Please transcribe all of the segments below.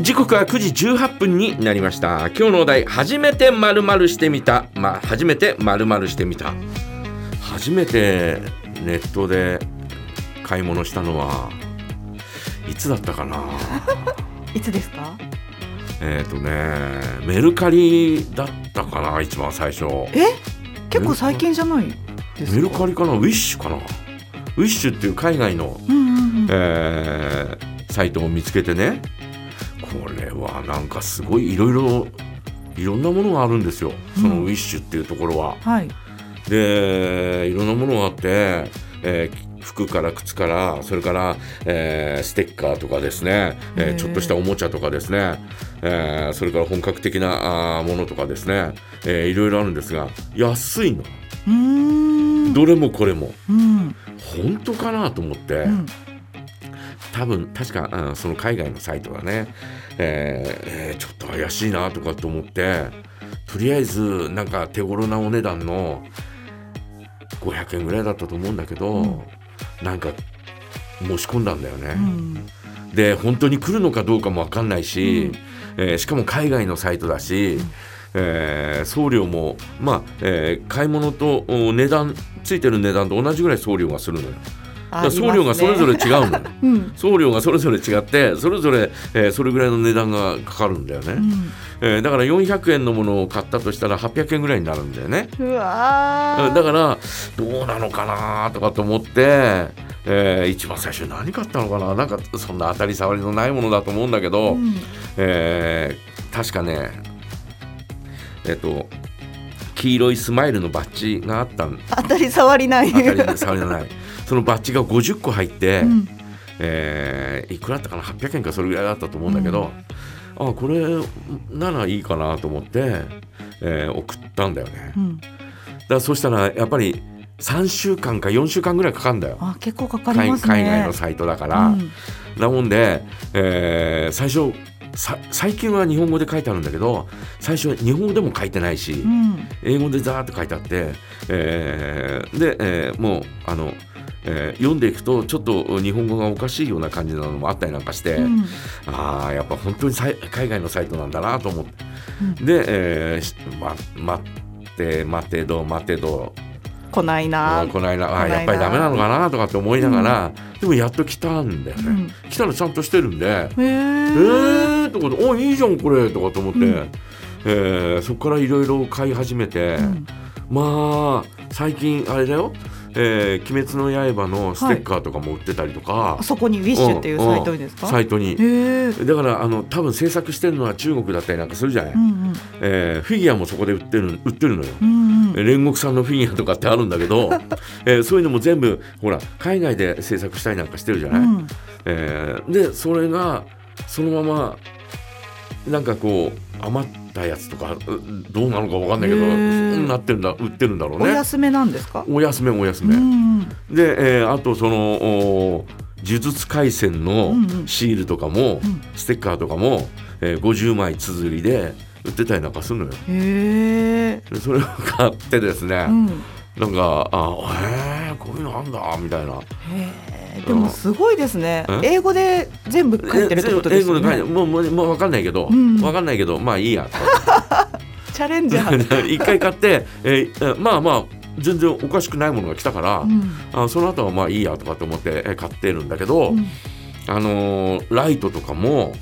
時刻は9時18分になりました。今日のお題初めてまるしてみた。まあ初めてまるしてみた。初めてネットで買い物したのはいつだったかな？いつですか？えっとねメルカリだったかな一番最初。え？結構最近じゃないですか？メルカリかな？ウィッシュかな？ウィッシュっていう海外の、うえーサイトを見つけてねこれはなんかすごいいろいろいろんなものがあるんですよ。そのうん。ウィッシュっていうところは。はい。でいろんなものがあって、えー服から靴からそれから、えーステッカーとかですね、えー。ちょっとしたおもちゃとかですね、えーそれから本格的なあーものとかですね、えーいろいろあるんですが安いの。うーん。どれもこれも。うん。本当かなと思って。うん多分確か、うんその海外のサイトがね、えーえーちょっと怪しいなとかと思ってとりあえずなんか手頃なお値段の500円ぐらいだったと思うんだけど、うんなんか申し込んだんだよね。うんで本当に来るのかどうかも分かんないし、うんえーしかも海外のサイトだし、えー送料もまあ、えー買い物とお値段ついてる値段と同じぐらい送料がするのよ。送料がそれぞれ違うのよ。うん。送料がそれぞれ違ってそれぞれ、えーそれぐらいの値段がかかるんだよね、うん。えーだから400円のものを買ったとしたら800円ぐらいになるんだよね、うわー。だからどうなのかなとかと思って、えー一番最初に何買ったのかな。なんかそんな当たり障りのないものだと思うんだけど、うん。えー確かねえっ、と黄色いスマイルのバッジがあったん。当たり障りない。当たり障りのないそのバッジが50個入って、うん。えーいくらだったかな？800円かそれぐらいだったと思うんだけど、あこれならいいかなと思って、えー送ったんだよね。うん。らそしたらやっぱり3週間か4週間ぐらいかかるんだよ。あ結構かかり海ますね。海外のサイトだから、うん。なもんで、えー最初さ最近は日本語で書いてあるんだけど最初は日本語でも書いてないし、うん英語でザーって書いてあって、えーで、えーもうあの、えー読んでいくとちょっと日本語がおかしいような感じなのもあったりなんかして、うん。ああやっぱ本当に海外のサイトなんだなと思って、うん。で、えーしま待って待てど待てど。来ないな。来ないな。やっぱりダメなのかなとかって思いながら、でもやっと来たんだよね、うん。来たらちゃんとしてるんで。へえーーとかで「おいいじゃんこれ」とかと思って、うん。えーそこからいろいろ買い始めて、うん。まあ最近あれだよ「えー鬼滅の刃」のステッカーとかも売ってたりとか、あそこにウィッシュっていうサイトにですか？サイトに。だからあの多分制作してるのは中国だったりなんかするじゃない、うんうん。えーフィギュアもそこで売ってる売ってるのよ。うんうん。煉獄さんのフィギュアとかってあるんだけど、えーそういうのも全部ほら海外で制作したりなんかしてるじゃない、うん。えーでそれがそのままなんかこう余ったやつとかうどうなのかわかんないけどなってるんだ売ってるんだろうおね安めなんですか？お休めお休うめ、ん。で、えーあとそのお呪術廻戦のうんうん。シールとかも、うん。ステッカーとかも、えー50枚綴りで売ってたりなんかするのよ。へえでそれを買ってですね、うん。なんかあへえこういうのあんだみたいな。へえでもすごいですね。うん英語で全部書いてるってことですよ英語で書いてねもうもうもう分かんないけど、うん分かんないけどまあいいやチャレンジャー一回買って、えーまあまあ全然おかしくないものが来たから、うんあその後はまあいいやとかって思ってえー買ってるんだけど、うんあのーライトとかも、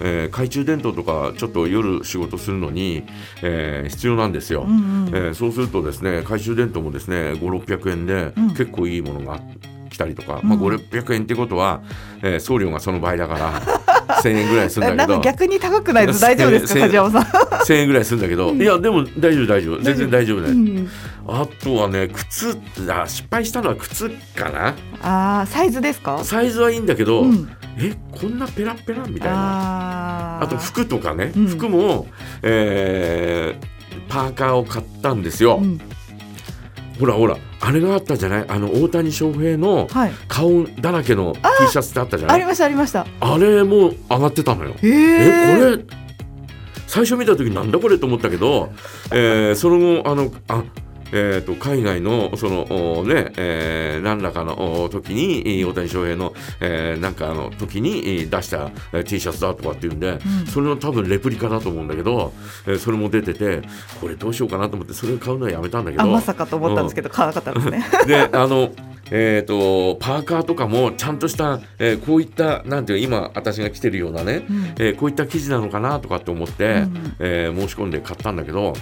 えー懐中電灯とかちょっと夜仕事するのに、えー必要なんですよ。うんうんえーそうするとですね懐中電灯もですね5600円でうん結構いいものが来たりとか、うん。まあ、5600円ってことは、えー送料がその倍だから 1000円ぐらいするんだけど。なんか逆に高くないと大丈夫ですかせ梶山さん？1000円ぐらいするんだけど、うん。いやでも大丈夫大丈夫。全然大丈夫だよ、うん。あとはね靴あ失敗したのは靴かな。あーサイズですか？サイズはいいんだけど、うん。えこんなペラペラみたいな。あと服とかね、うん。服も、えーパーカーを買ったんですよ、うんほらほらあれがあったじゃない？あの大谷翔平のはい。顔だらけの T シャツってあったじゃない？ありましたありました。あれも上がってたのよ。えこれ？最初見た時なんだこれと思ったけど、えーその後あのあえー、と海外のそのおね、えー何らかのお時にえー大谷翔平の、えーなんかあの時にえー出したえー T シャツだとかっていうんで、うん。それの多分レプリカだと思うんだけど、えーそれも出ててこれどうしようかなと思ってそれを買うのはやめたんだけどあまさかと思ったんですけど、買わなかったんですね。であのえー、とパーカーとかもちゃんとした、えーこういったなんていう今私が着てるようなね、うん。えーこういった生地なのかなとかって思って、うん。えー申し込んで買ったんだけど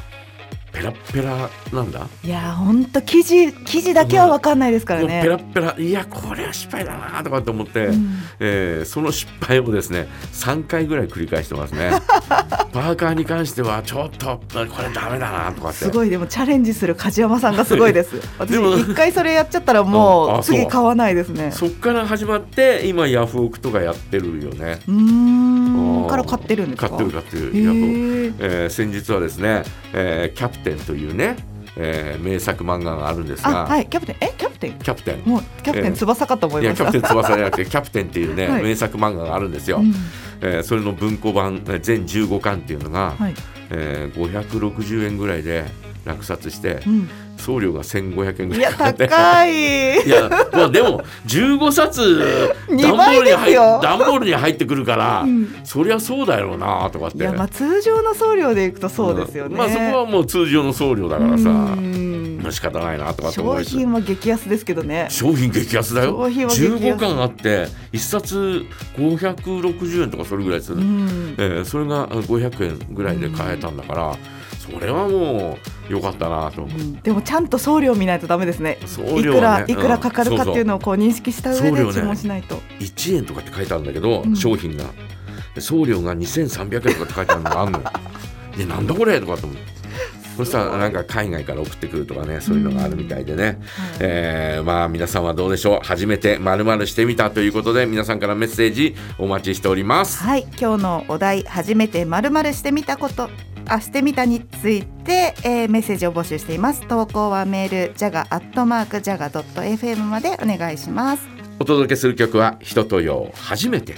ペラッペラなんだ、いやー本当生地生地だけは分かんないですからね。ペラッペラいやこれは失敗だなとかって思って、うん。えーその失敗をですね3回ぐらい繰り返してますね。パーカーに関してはちょっとこれダメだなとかって。すごいでもチャレンジする梶山さんがすごいです。私 でも一回それやっちゃったらうんもう。次買わないですね。そっから始まって今ヤフオクとかやってるよね。うーん。から買ってるんですか？買ってる買ってるへヤフオク。ー。えー先日はですね、えーキャプテンというね、えー名作漫画があるんですが、あはいキャプテン。えキャプテン？キャプテン。もうキャプテン翼かと思いました。キャプテン 翼じゃなくてキャプテンっていうね、はい。名作漫画があるんですよ、うん。えーそれの文庫版えー全15巻っていうのが、はい。えー560円ぐらいで落札してうん送料が1500円ぐいやらい。かかって高い。いや まあでも15冊 二段ボー倍ルに入段ボールに入ってくるから、うん。そりゃそうだよなとかっていやまあ通常の送料でいくとそうですよね。ん。まあそこはもう通常の送料だからさ、うんまあ仕方ないなとかって思商品は激安ですけどね。商品激安だよ。商品は激安。15巻あって1冊560円とかそれぐらいする、うん。えーそれがあ500円ぐらいで買えたんだから、それはもう良かったなと思う。うん。でもちゃんと送料見ないとダメですね。送いくらいくらかかるかっていうのをこう認識した上で注文しないと。1円とかって書いてあるんだけど、うん。商品が。で送料が2300円とかって書いてあるのがあるのよ。でなんだこれとかと思ってそしたらなんか海外から送ってくるとかねそういうのがあるみたいでね、はい。えーまあ皆さんはどうでしょう？初めて〇〇してみたということで皆さんからメッセージお待ちしております。はい、今日のお題初めてまるまるしてみたことあしてみたについて、えーメッセージを募集しています。投稿はメールジャガアットマークジャガドット FM までお願いします。お届けする曲は「人とよう初めて」